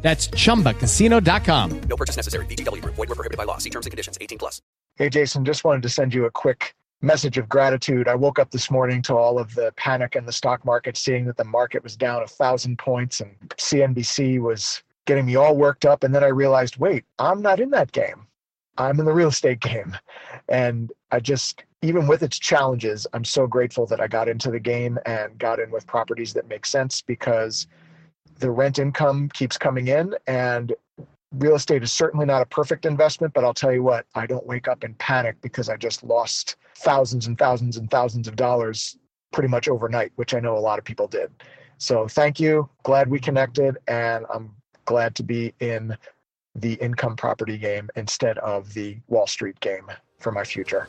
That's chumbacasino.com. No purchase necessary. VGW Group. Void were prohibited by law. See terms and conditions. 18 plus. Hey, Jason, just wanted to send you a quick message of gratitude. I woke up this morning to all of the panic in the stock market, seeing that the market was down a thousand points and CNBC was getting me all worked up. And then I realized, wait, I'm not in that game. I'm in the real estate game. And I just, even with its challenges, I'm so grateful that I got into the game and got in with properties that make sense because the rent income keeps coming in and real estate is certainly not a perfect investment but i'll tell you what i don't wake up in panic because i just lost thousands and thousands and thousands of dollars pretty much overnight which i know a lot of people did. So thank you. Glad we connected and i'm glad to be in the income property game instead of the wall street game for my future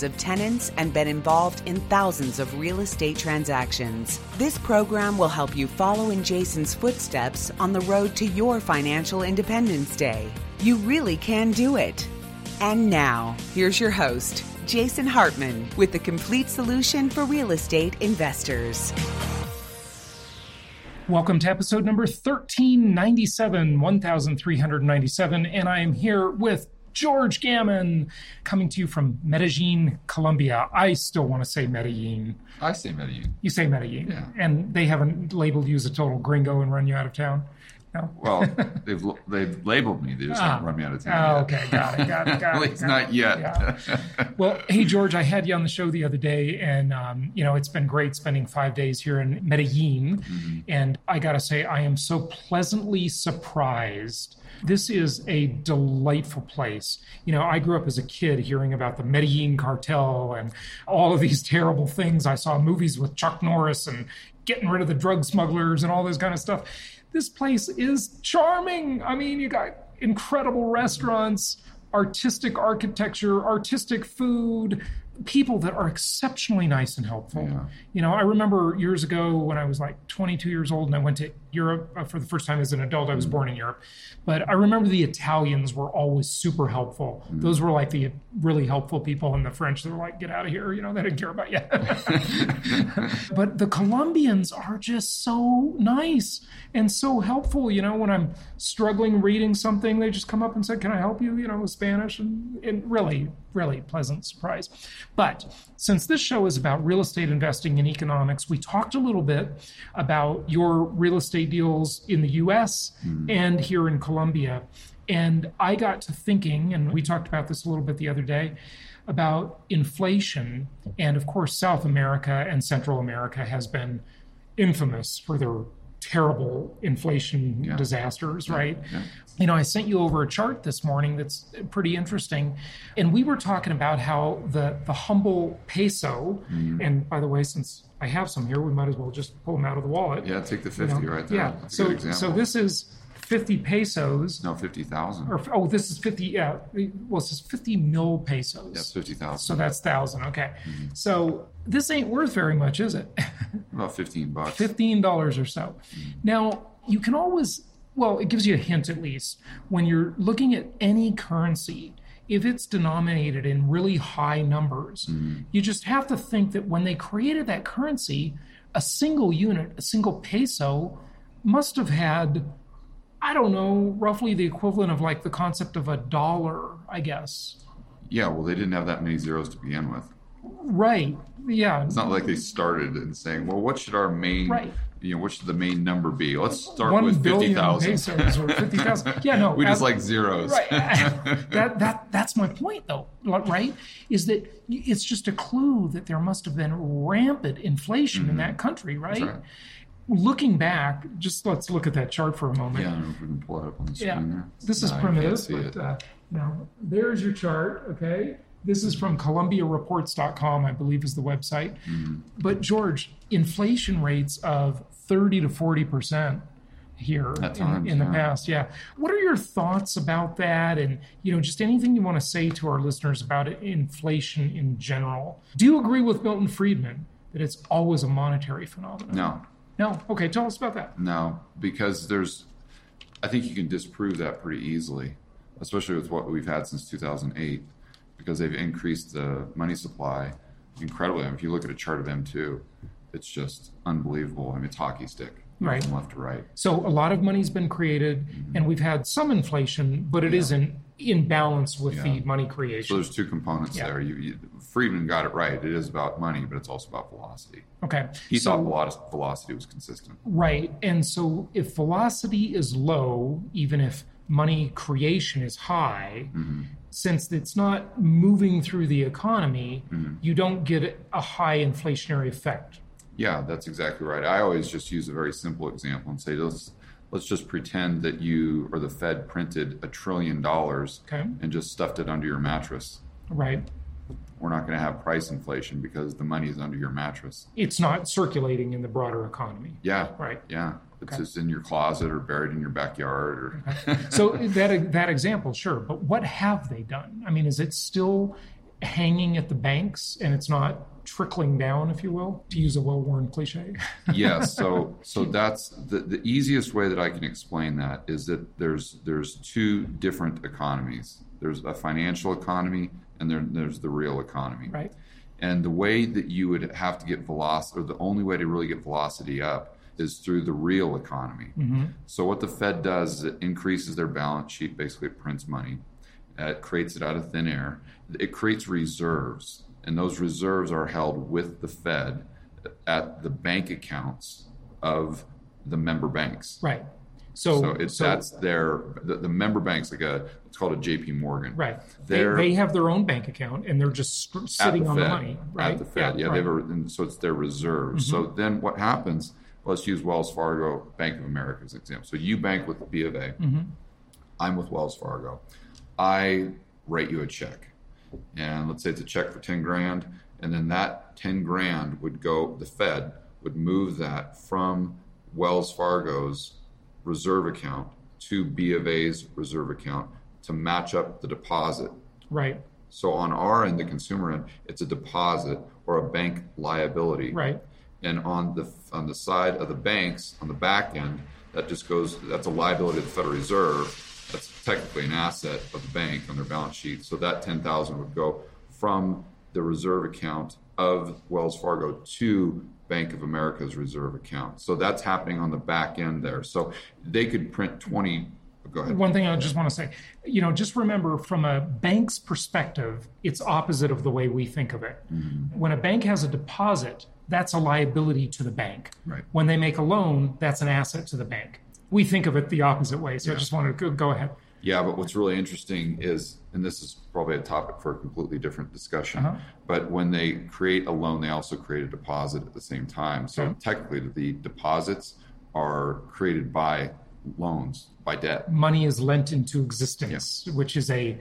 of tenants, and been involved in thousands of real estate transactions. This program will help you follow in Jason's footsteps on the road to your financial independence day. You really can do it. And now, here's your host, Jason Hartman, with the complete solution for real estate investors. Welcome to episode number 1397, 1397, and I am here with George Gammon, coming to you from Medellin, Colombia. I still want to say Medellin. I say Medellin. You say Medellin. Yeah. And they haven't labeled you as a total gringo and run you out of town? No? Well, they've they've labeled me. They just haven't run me out of town. Oh, okay. Got it. Got it. Got it. At least not it. yet. Yeah. Well, hey, George, I had you on the show the other day, and, um, you know, it's been great spending five days here in Medellin. Mm-hmm. And I got to say, I am so pleasantly surprised. This is a delightful place. You know, I grew up as a kid hearing about the Medellin cartel and all of these terrible things. I saw movies with Chuck Norris and getting rid of the drug smugglers and all this kind of stuff. This place is charming. I mean, you got incredible restaurants, artistic architecture, artistic food, people that are exceptionally nice and helpful. Yeah. You know, I remember years ago when I was like 22 years old and I went to Europe uh, for the first time as an adult. I was born in Europe. But I remember the Italians were always super helpful. Those were like the really helpful people, and the French, they were like, get out of here. You know, they didn't care about you. but the Colombians are just so nice and so helpful. You know, when I'm struggling reading something, they just come up and say, Can I help you? You know, with Spanish. And, and really, really pleasant surprise. But since this show is about real estate investing and economics, we talked a little bit about your real estate deals in the US hmm. and here in Colombia. And I got to thinking, and we talked about this a little bit the other day, about inflation. And of course, South America and Central America has been infamous for their terrible inflation Yeah. disasters, right? yeah. You know, I sent you over a chart this morning that's pretty interesting. And we were talking about how the, the humble peso, Mm-hmm. and by the way, since I have some here, we might as well just pull them out of the wallet. Yeah, take the you 50 know? right there. Yeah. So, so this is 50 pesos. No, 50,000. Or, oh, this is 50, yeah. Well, this is 50 mil pesos. That's 50,000. So that's thousand. Okay. Mm-hmm. So this ain't worth very much, is it? About 15 bucks. Fifteen dollars or so. Now you can always, well, it gives you a hint at least when you're looking at any currency. If it's denominated in really high numbers, you just have to think that when they created that currency, a single unit, a single peso, must have had, I don't know, roughly the equivalent of like the concept of a dollar, I guess. Yeah, well, they didn't have that many zeros to begin with. Right. Yeah. It's not like they started and saying, well, what should our main Right. you know, what should the main number be? Let's start One with billion fifty thousand. pesos or fifty thousand. Yeah, no, we just like zeros. Right. that that that's my point, though. Right? Is that it's just a clue that there must have been rampant inflation in mm-hmm. that country, right? Looking back, just let's look at that chart for a moment. Yeah, I don't know if we can pull it up on the screen Yeah. there. This is No, primitive, but uh, now there's your chart. Okay. This is from ColombiaReports.com, I believe is the website. Mm-hmm. But George, inflation rates of 30 to 40 percent here in, in the yeah. past. Yeah. What are your thoughts about that? And you know, just anything you want to say to our listeners about it, inflation in general. Do you agree with Milton Friedman that it's always a monetary phenomenon? no, No. Okay. Tell us about that. no, because there's, I think you can disprove that pretty easily, especially with what we've had since 2008, because they've increased the money supply incredibly. I mean, if you look at a chart of M2, it's just unbelievable. I mean, it's hockey stick, Right. from left to right. So a lot of money's been created, Mm-hmm. and we've had some inflation, but it not in balance with Yeah. the money creation. So there's two components Yeah. there. You, you, Friedman got it right. It is about money, but it's also about velocity. okay. He so, thought velocity was consistent. Right. And so if velocity is low, even if money creation is high, Mm-hmm. since it's not moving through the economy, Mm-hmm. you don't get a high inflationary effect. Yeah, that's exactly right. I always just use a very simple example and say, let's let's just pretend that you or the Fed printed a trillion dollars Okay. and just stuffed it under your mattress. Right. We're not going to have price inflation because the money is under your mattress. It's not circulating in the broader economy. Yeah, Right. Yeah, it's Okay. just in your closet or buried in your backyard or. So that that example, sure, but what have they done? I mean, is it still hanging at the banks and it's not trickling down, if you will, to use a well-worn cliche? yeah so so that's the, the easiest way that i can explain that is that there's there's two different economies. There's a financial economy and there, there's the real economy. Right. and the way that you would have to get velocity or the only way to really get velocity up is through the real economy. Mm-hmm. So what the fed does is it increases their balance sheet basically it prints money uh, it creates it out of thin air it creates reserves and those reserves are held with the fed at the bank accounts of the member banks Right. So, so it's that's their the, the member banks like a it's called a jp morgan right. They, They're- have their own bank account and they're just sitting on Fed, the money, right? At the Fed, yeah, right. Mm-hmm. they have a, so it's their reserves. So then what happens? Let's use Wells Fargo, Bank of America as an example. So you bank with B of A. Mm-hmm. I'm with Wells Fargo. I write you a check, and let's say it's a check for ten grand, and then that ten grand would go. The Fed would move that from Wells Fargo's reserve account to B of A's reserve account to match up the deposit right. so on our end, the consumer end, it's a deposit or a bank liability. Right. And on the on the side of the banks, on the back end, that just goes. That's a liability of the Federal Reserve. That's technically an asset of the bank on their balance sheet. So that ten thousand would go from the reserve account of Wells Fargo to Bank of America's reserve account. So that's happening on the back end there. So they could print twenty. Go ahead. One thing I just want to say, you know, just remember from a bank's perspective, it's opposite of the way we think of it. Mm-hmm. When a bank has a deposit, that's a liability to the bank. Right. When they make a loan, that's an asset to the bank. We think of it the opposite way. So I just wanted to go, go ahead. Yeah, but what's really interesting is, and this is probably a topic for a completely different discussion, Uh-huh. but when they create a loan, they also create a deposit at the same time. So Okay. technically, the deposits are created by loans, by debt. Money is lent into existence, which is a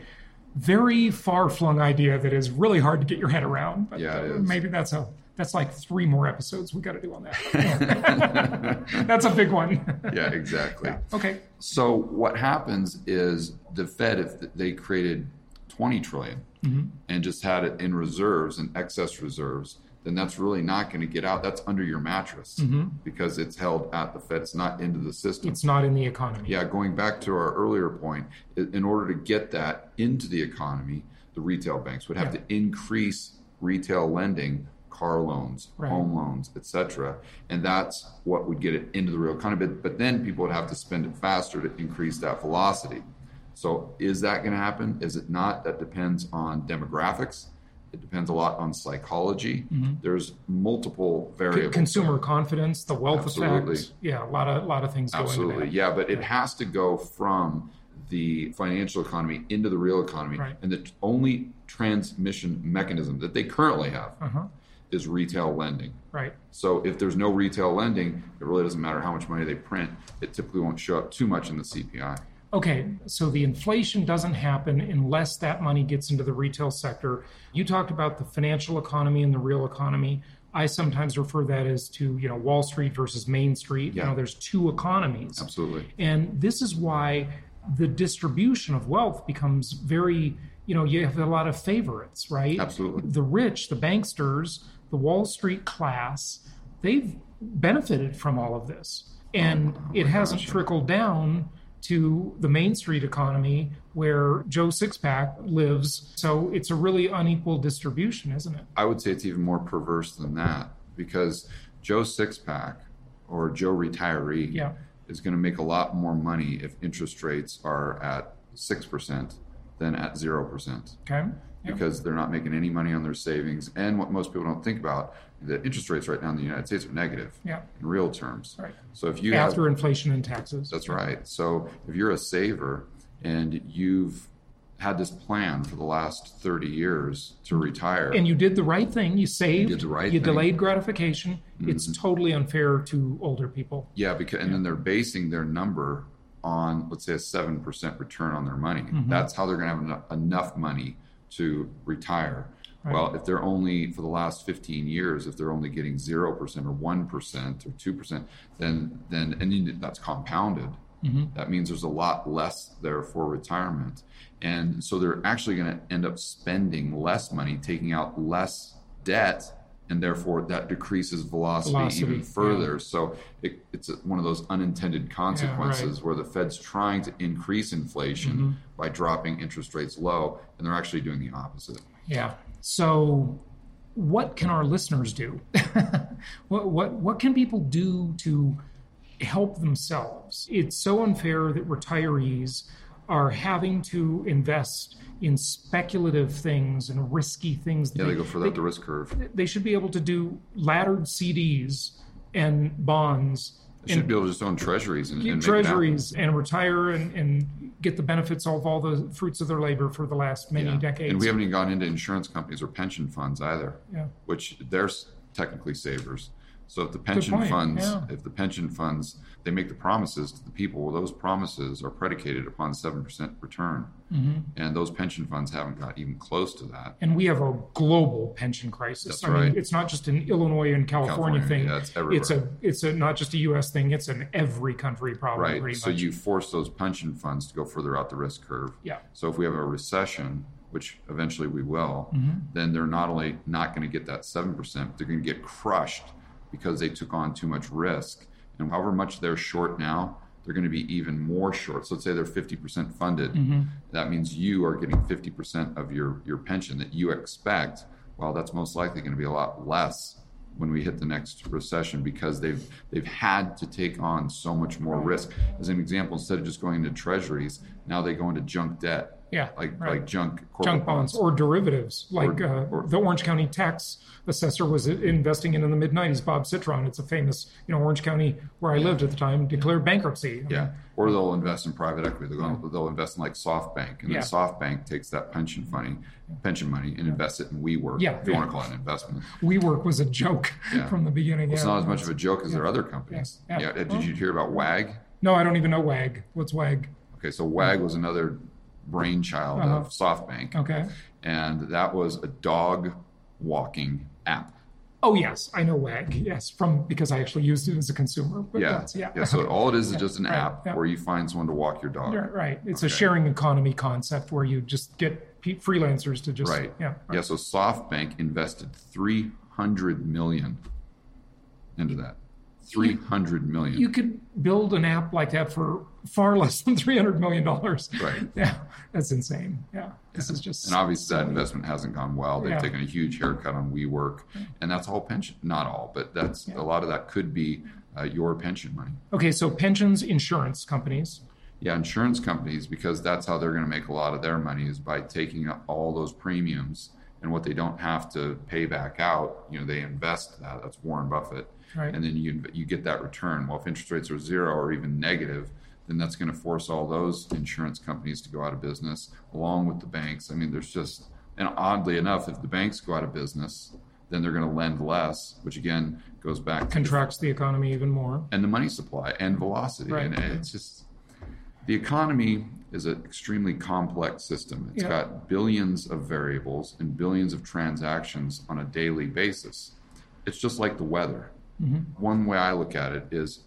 very far-flung idea that is really hard to get your head around. But Yeah, it is. maybe that's a that's like three more episodes we got to do on that. that's a big one. Yeah, exactly. okay. So what happens is the Fed, if they created 20 trillion Mm-hmm. and just had it in reserves and excess reserves, then that's really not going to get out. That's under your mattress because it's held at the Fed. It's not into the system. Mm-hmm. It's not in the economy. Yeah, going back to our earlier point, in order to get that into the economy, the retail banks would have Yeah. to increase retail lending, car loans, Right. home loans, etc. And that's what would get it into the real economy. But, but then people would have to spend it faster to increase that velocity. So is that going to happen? Is it not? That depends on demographics. It depends a lot on psychology. Mm-hmm. There's multiple variables. Consumer confidence, the wealth Absolutely. effect. Yeah, a lot of, lot of things Absolutely, yeah, but it has to go from the financial economy into the real economy, Right. and the only transmission mechanism that they currently have Uh-huh. Is retail lending. Right. So if there's no retail lending, it really doesn't matter how much money they print. It typically won't show up too much in the CPI. Okay, so the inflation doesn't happen unless that money gets into the retail sector. You talked about the financial economy and the real economy. I sometimes refer that as to, you know, Wall Street versus Main Street. You Yeah. know, there's two economies. Absolutely. And this is why the distribution of wealth becomes very, you know, you have a lot of favorites, right? Absolutely. The rich, the banksters, the Wall Street class, they've benefited from all of this. And Oh, it hasn't gosh. trickled down to the Main Street economy where Joe Sixpack lives. So it's a really unequal distribution, isn't it? I would say it's even more perverse than that because Joe Sixpack or Joe Retiree Yeah. is going to make a lot more money if interest rates are at 6% than at 0%. Okay. Yeah. because they're not making any money on their savings. And what most people don't think about, the interest rates right now in the United States are negative Yeah. in real terms. Right. So if you After have, inflation and taxes. that's right. So if you're a saver and you've had this plan for the last 30 years to retire, and you did the right thing. You saved. did the right You thing. Mm-hmm. delayed gratification. It's totally unfair to older people. yeah, because and then they're basing their number on let's say a seven percent return on their money. That's how they're going to have enough, enough money to retire. Well, if they're only for the last 15 years, if they're only getting zero percent or one percent or two percent, then then and that's compounded. Mm-hmm. That means there's a lot less there for retirement, and so they're actually going to end up spending less money, taking out less debt, and therefore that decreases velocity, Velocity, even yeah. further. So it, it's one of those unintended consequences where the Fed's trying to increase inflation Mm-hmm. by dropping interest rates low, and they're actually doing the opposite. Yeah. So, what can our listeners do? what, what what can people do to help themselves? It's so unfair that retirees are having to invest in speculative things and risky things. Yeah, they go further up the risk curve. They should be able to do laddered CDs and bonds. They should be able to just own treasuries and, and treasuries and retire and, and get the benefits of all the fruits of their labor for the last many Yeah. decades. And we haven't even gone into insurance companies or pension funds either, Yeah. which they're technically savers. So if the pension point, funds, yeah. if the pension funds, they make the promises to the people, well, those promises are predicated upon seven percent return, Mm-hmm. and those pension funds haven't got even close to that. and we have a global pension crisis. That's I mean, it's not just an Illinois and California, California, thing. yeah, it's everywhere. it's a it's a not just a U.S. thing. It's an every country problem. Right. So much. you force those pension funds to go further out the risk curve. Yeah. So if we have a recession, which eventually we will, Mm-hmm. then they're not only not going to get that 7%, but they're going to get crushed because they took on too much risk. And however much they're short now, they're going to be even more short. So let's say they're 50% funded. Mm-hmm. That means you are getting 50% of your, your pension that you expect. Well, that's most likely going to be a lot less when we hit the next recession because they've they've had to take on so much more risk. As an example, instead of just going into treasuries, now they go into junk debt. Yeah, Like right. like junk corporate junk bonds or derivatives, like Or- uh, or- the Orange County tax assessor was investing in in the mid '90s. Bob Citron, it's a famous, you know, Orange County where I lived at the time, declared bankruptcy. I mean, Yeah. Or they'll invest in private equity. They'll, go, they'll invest in like SoftBank, and Yeah. then SoftBank takes that pension money, pension money, and invests it in WeWork. Yeah, if you yeah. want to call it an investment. WeWork was a joke Yeah. from the beginning. It's yeah. not as much of a joke as their other companies. Yeah. Yeah. Did you hear about WAG? No, I don't even know WAG. What's WAG? Okay, so WAG was another brainchild Uh-huh. of SoftBank, Okay. and that was a dog walking app. Oh yes, I know WAG. Yes, from because I actually used it as a consumer. But Yeah, that's- yeah. So all it is is just an Right, app yeah. where you find someone to walk your dog. Yeah, right. It's a sharing economy concept where you just get pe- freelancers to just Right. yeah. right. Yeah. So SoftBank invested three hundred million into that. Three hundred million. You could build an app like that for far less than three hundred million dollars. Right. Yeah, that's insane. Yeah, this is just and obviously that investment hasn't gone well. They've Yeah. taken a huge haircut on WeWork, and that's all pension. Not all, but that's a lot of that could be uh, your pension money. okay. So pensions, insurance companies. Yeah, insurance companies because that's how they're going to make a lot of their money is by taking up all those premiums and what they don't have to pay back out, you know, they invest that. That's Warren Buffett, Right. and then you you get that return. Well, if interest rates are zero or even negative, then that's going to force all those insurance companies to go out of business, along with the banks. I mean, there's just and oddly enough, if the banks go out of business, then they're going to lend less, which again goes back to the Contracts the economy even more. and the money supply and velocity. Right. And it's just the economy is an extremely complex system. It's Yeah. got billions of variables and billions of transactions on a daily basis. It's just like the weather. Mm-hmm. One way I look at it is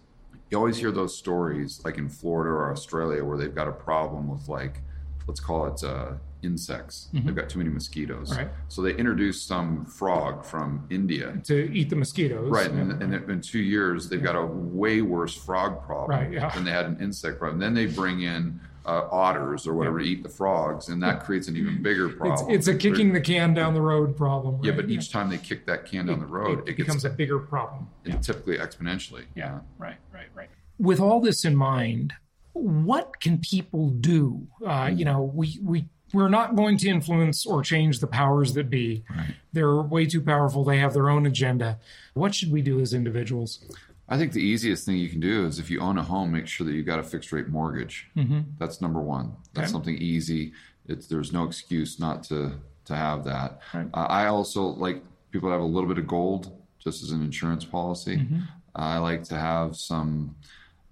you always hear those stories, like in Florida or Australia, where they've got a problem with, like, let's call it uh, insects. They've got too many mosquitoes. Mm-hmm. Right. So they introduce some frog from India To eat the mosquitoes. Right, Yeah. and, and in two years they've got a way worse frog problem Right, yeah. than they had an insect problem. Then they bring in uh, otters or whatever to eat the frogs, and that creates an even bigger problem. it's a kicking the can down the road problem. yeah, but each time they kick that can down the road, it, it, becomes gets a bigger problem. and typically exponentially. Yeah, right, right, right. With all this in mind, what can people do? Uh, you know, we we we're not going to influence or change the powers that be. They're way too powerful. They have their own agenda. What should we do as individuals? I think the easiest thing you can do is if you own a home, make sure that you've got a fixed rate mortgage. That's number one. That's Okay. something easy. It's there's no excuse not to to have that. Right. Uh, I also like people to have a little bit of gold just as an insurance policy. I like to have some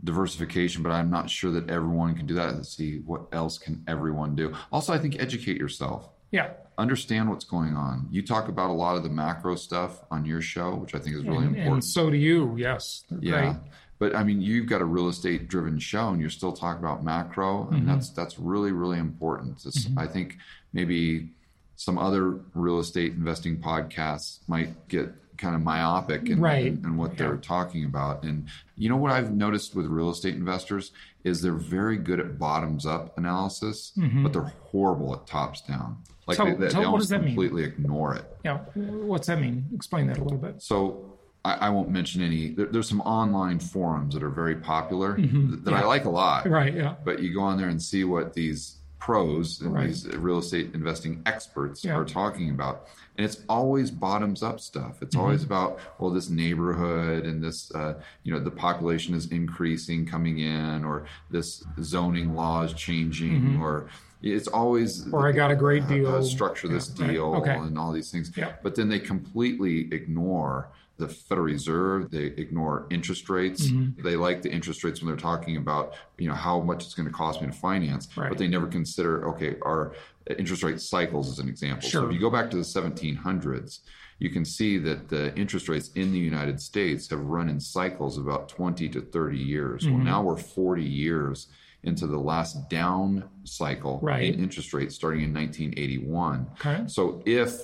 diversification, but I'm not sure that everyone can do that. Let's see what else can everyone do. Also, I think educate yourself Yeah, understand what's going on. You talk about a lot of the macro stuff on your show, which I think is really and, important. and so do you. Yes, They're yeah. great. But I mean, you've got a real estate driven show and you're still talking about macro Mm-hmm. and that's that's really really important. It's, I think maybe some other real estate investing podcasts might get kind of myopic in, Right. in, in what they're talking about. And you know what I've noticed with real estate investors is they're very good at bottoms up analysis, but they're horrible at tops down. Like Mm-hmm. Tell- they, they, tell- they what almost does that mean? completely ignore it. Yeah, what's that mean? Explain that a little bit. So I, I won't mention any. There, there's some online forums that are very popular th- that I like a lot. Mm-hmm. Right. Yeah. But you go on there and see what these pros and Right. these real estate investing experts Yeah. are talking about, and it's always bottoms up stuff. It's Mm-hmm. always about well, this neighborhood and this, uh, you know, the population is increasing coming in, or this zoning law is changing, or it's always. Or I got a great deal. uh, structure this Yeah, right. deal Okay. and all these things. Yeah. But then they completely ignore the Federal Reserve. They ignore interest rates. Mm-hmm. They like the interest rates when they're talking about, you know, how much it's going to cost me to finance. Right. But they never consider, okay, our interest rate cycles as an example. Sure. So if you go back to the 1700s, you can see that the interest rates in the United States have run in cycles about 20 to 30 years. Mm-hmm. Well, now we're 40 years into the last down cycle Right. in interest rates starting in 1981. Okay. So if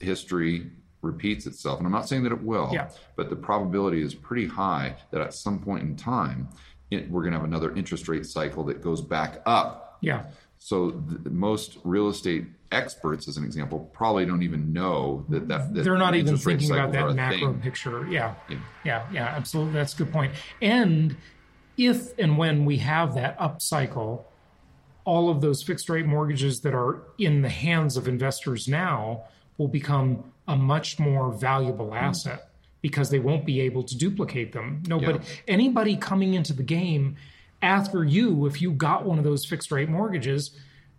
history repeats itself, and I'm not saying that it will, Yeah. but the probability is pretty high that at some point in time, it, we're going to have another interest rate cycle that goes back up. Yeah. So the, most real estate experts, as an example, probably don't even know that that, that They're not even thinking about that macro thing. picture. Yeah. Yeah. Yeah. Yeah. Absolutely. That's a good point. And if and when we have that upcycle, all of those fixed rate mortgages that are in the hands of investors now will become a much more valuable hmm. asset because they won't be able to duplicate them. Nobody, Yeah. anybody coming into the game after you, if you got one of those fixed rate mortgages,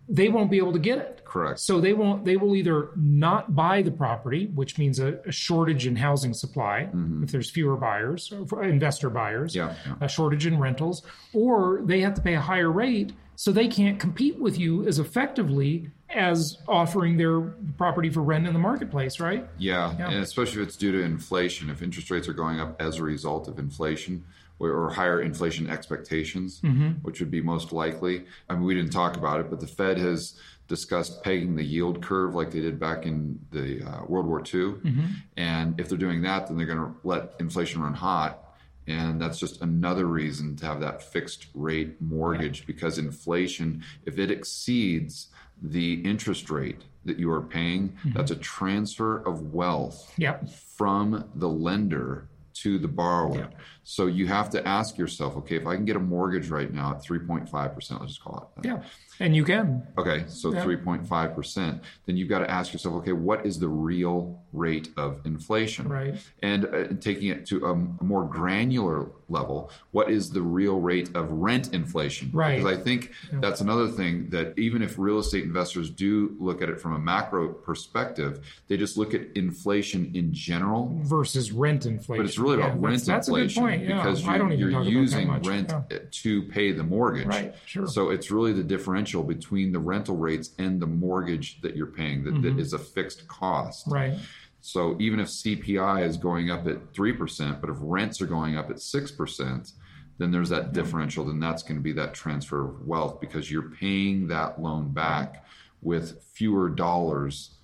they won't be able to get it. Correct. So they won't. They will either not buy the property, which means a, a shortage in housing supply mm-hmm. if there's fewer buyers, or investor buyers, Yeah, yeah. a shortage in rentals, or they have to pay a higher rate, so they can't compete with you as effectively as offering their property for rent in the marketplace, right? Yeah, Yeah. and especially if it's due to inflation. If interest rates are going up as a result of inflation or, higher inflation expectations, mm-hmm. which would be most likely. I mean, we didn't talk about it, but the Fed has discussed pegging the yield curve like they did back in the uh, World War II. Mm-hmm. And if they're doing that, then they're going to let inflation run hot. And that's just another reason to have that fixed rate mortgage because inflation, if it exceeds the interest rate that you are paying, mm-hmm. that's a transfer of wealth Yeah. from the lender to the borrower. So you have to ask yourself, okay, if I can get a mortgage right now at 3.5%, let's just call it. Yeah. And you can. Okay, so Yeah. 3.5%, then you've got to ask yourself, okay, what is the real rate of inflation? Right. And uh, taking it to a, more granular level, what is the real rate of rent inflation? Right. Because I think that's another thing that even if real estate investors do look at it from a macro perspective, they just look at inflation in general. Versus rent inflation. But it's really about Yeah, rent that's, that's inflation good. Yeah. because I don't you're, even you're talk about that using rent Yeah. to pay the mortgage. Right, sure. So it's really the differential between the rental rates and the mortgage that you're paying that, that is a fixed cost. Mm-hmm. Right. So even if CPI is going up at 3%, but if rents are going up at 6%, then there's that differential. Then that's going to be that transfer of wealth because you're paying that loan back with fewer dollars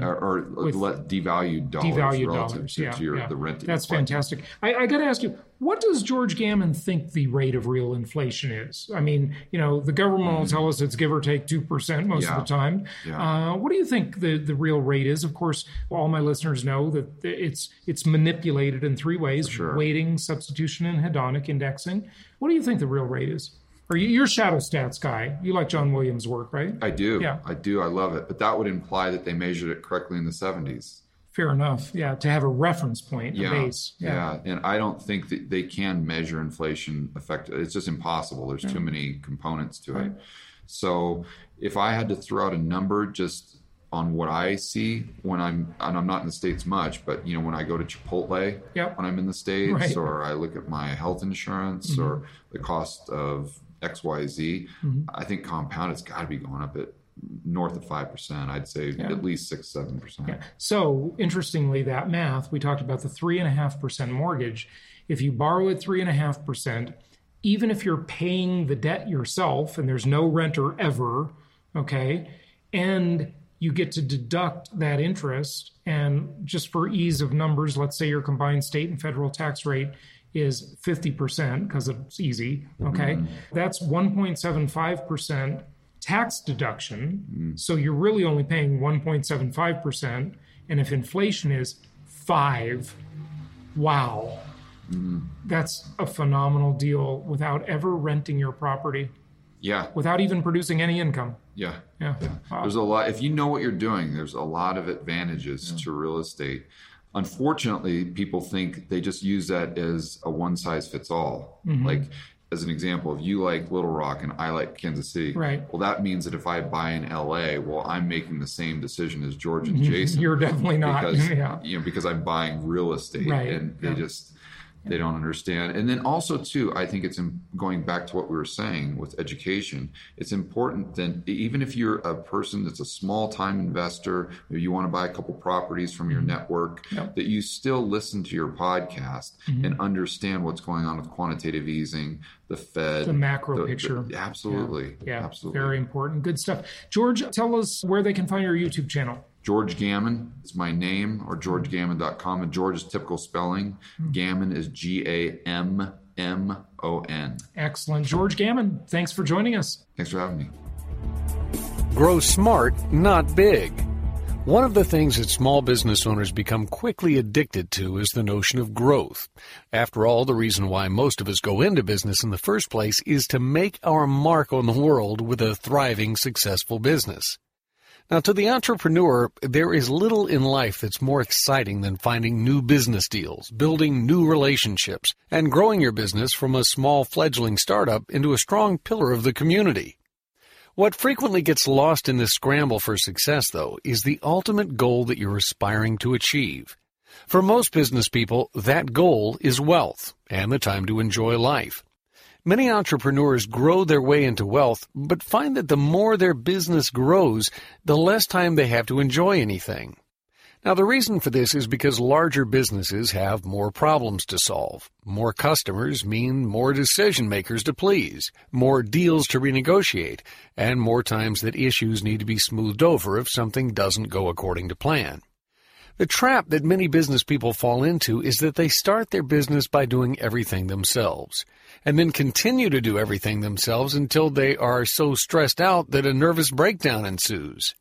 or, or Mm. Let devalued dollars devalued relative dollars. to, yeah, to your, yeah. the rent. that That's fantastic. I, I got to ask you, what does George Gammon think the rate of real inflation is? I mean, you know, the government will tell us it's give or take two percent most Mm-hmm. Yeah. of the time. Yeah. Uh, what do you think the, the real rate is? Of course, all my listeners know that it's it's manipulated in three ways: Sure. weighting, substitution, and hedonic indexing. What do you think the real rate is? Or you're a shadow stats guy. You like John Williams' work, right? I do. Yeah. I do. I love it. But that would imply that they measured it correctly in the 70s. Fair enough. Yeah, to have a reference point, a Yeah, base. yeah, yeah. and I don't think that they can measure inflation effect. It's just impossible. There's too many components to it. So if I had to throw out a number just on what I see when I'm and I'm not in the states much, but you know when I go to Chipotle Yep. when I'm in the states, Right. or I look at my health insurance mm-hmm. or the cost of X Y Z, mm-hmm. I think compound it's got to be going up at north of five percent. I'd say at least six seven percent. Yeah. So interestingly, that math we talked about the three and a half percent mortgage. If you borrow at three and a half percent, even if you're paying the debt yourself and there's no renter ever, okay, and you get to deduct that interest, and just for ease of numbers, let's say your combined state and federal tax rate is 50% because it's easy, mm-hmm. okay? That's 1.75% tax deduction. Mm. So you're really only paying 1.75%. And if inflation is five, wow, mm-hmm. that's a phenomenal deal without ever renting your property, Yeah, without even producing any income. yeah. Yeah. Wow. There's a lot. If you know what you're doing, there's a lot of advantages to real estate. Unfortunately, people think they just use that as a one size fits all. Mm-hmm. Like, as an example, if you like Little Rock and I like Kansas City, Right. well, that means that if I buy in LA, well, I'm making the same decision as George and Jason. You're definitely not. because yeah. you know because I'm buying real estate Right, and they yeah. just they don't understand. And then also too, I think it's in, going back to what we were saying with education. It's important that even if you're a person that's a small time investor, maybe you want to buy a couple properties from your network, Mm-hmm. Yep. Mm-hmm. that you still listen to your podcast and understand what's going on with quantitative easing, the Fed, The macro the- the- picture. absolutely, Yeah. absolutely. Very important. Good stuff. George, tell us where they can find your YouTube channel. George Gammon is my name, or georgegammon.com. And George is typical spelling. Hmm. Gammon is G A M M O N. Excellent. George Gammon, thanks for joining us. Thanks for having me. Grow smart, not big. One of the things that small business owners become quickly addicted to is the notion of growth. After all, the reason why most of us go into business in the first place is to make our mark on the world with a thriving, successful business. Now, to the entrepreneur, there is little in life that's more exciting than finding new business deals, building new relationships, and growing your business from a small fledgling startup into a strong pillar of the community. What frequently gets lost in this scramble for success, though, is the ultimate goal that you're aspiring to achieve. For most business people, that goal is wealth and the time to enjoy life. Many entrepreneurs grow their way into wealth, but find that the more their business grows, the less time they have to enjoy anything. Now, the reason for this is because larger businesses have more problems to solve. More customers mean more decision makers to please, more deals to renegotiate, and more times that issues need to be smoothed over if something doesn't go according to plan. The trap that many business people fall into is that they start their business by doing everything themselves, and then continue to do everything themselves until they are so stressed out that a nervous breakdown ensues.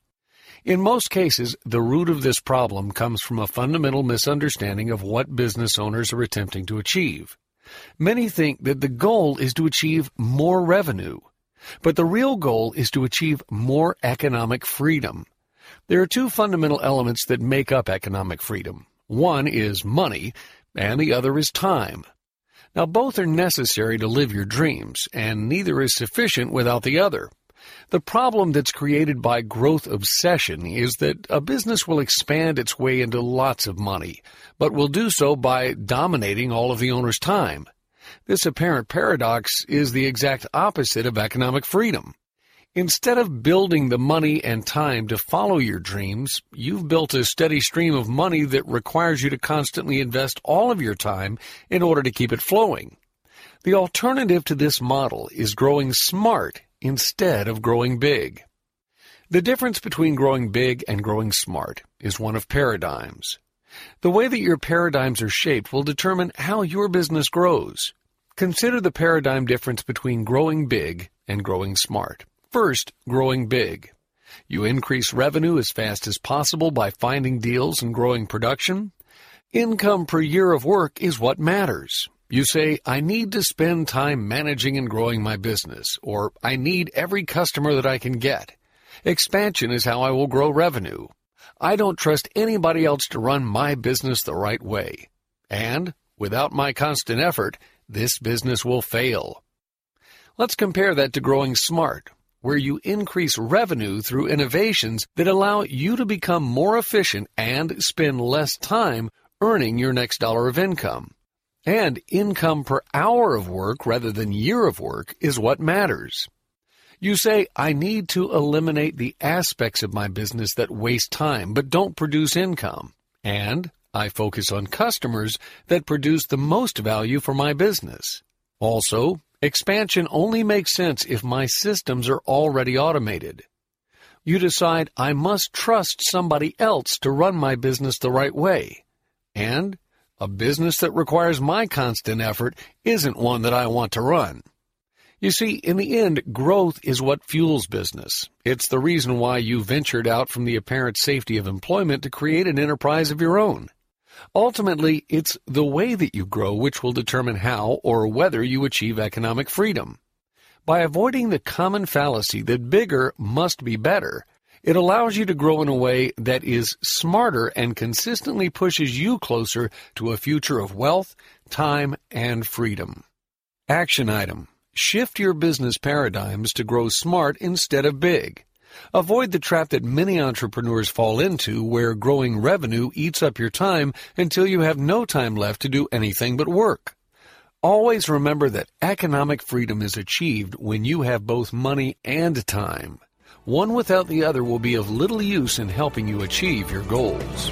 In most cases, the root of this problem comes from a fundamental misunderstanding of what business owners are attempting to achieve. Many think that the goal is to achieve more revenue, but the real goal is to achieve more economic freedom. There are two fundamental elements that make up economic freedom. One is money, and the other is time. Now, both are necessary to live your dreams, and neither is sufficient without the other. The problem that's created by growth obsession is that a business will expand its way into lots of money, but will do so by dominating all of the owner's time. This apparent paradox is the exact opposite of economic freedom. Instead of building the money and time to follow your dreams, you've built a steady stream of money that requires you to constantly invest all of your time in order to keep it flowing. The alternative to this model is growing smart instead of growing big. The difference between growing big and growing smart is one of paradigms. The way that your paradigms are shaped will determine how your business grows. Consider the paradigm difference between growing big and growing smart. First, growing big. You increase revenue as fast as possible by finding deals and growing production. Income per year of work is what matters. You say, I need to spend time managing and growing my business, or I need every customer that I can get. Expansion is how I will grow revenue. I don't trust anybody else to run my business the right way. And, without my constant effort, this business will fail. Let's compare that to growing smart, where you increase revenue through innovations that allow you to become more efficient and spend less time earning your next dollar of income. And income per hour of work rather than year of work is what matters. You say, I need to eliminate the aspects of my business that waste time but don't produce income. And I focus on customers that produce the most value for my business. Also, expansion only makes sense if my systems are already automated. You decide I must trust somebody else to run my business the right way. And a business that requires my constant effort isn't one that I want to run. You see, in the end, growth is what fuels business. It's the reason why you ventured out from the apparent safety of employment to create an enterprise of your own. Ultimately, it's the way that you grow which will determine how or whether you achieve economic freedom. By avoiding the common fallacy that bigger must be better, it allows you to grow in a way that is smarter and consistently pushes you closer to a future of wealth, time, and freedom. Action item. Shift your business paradigms to grow smart instead of big. Avoid the trap that many entrepreneurs fall into where growing revenue eats up your time until you have no time left to do anything but work. Always remember that economic freedom is achieved when you have both money and time. One without the other will be of little use in helping you achieve your goals.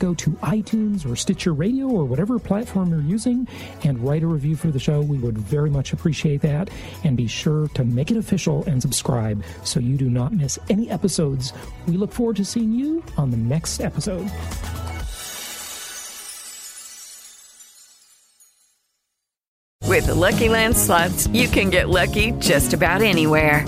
go to iTunes or Stitcher Radio or whatever platform you're using and write a review for the show. We would very much appreciate that. And be sure to make it official and subscribe so you do not miss any episodes. We look forward to seeing you on the next episode. With the Lucky Land slots, you can get lucky just about anywhere.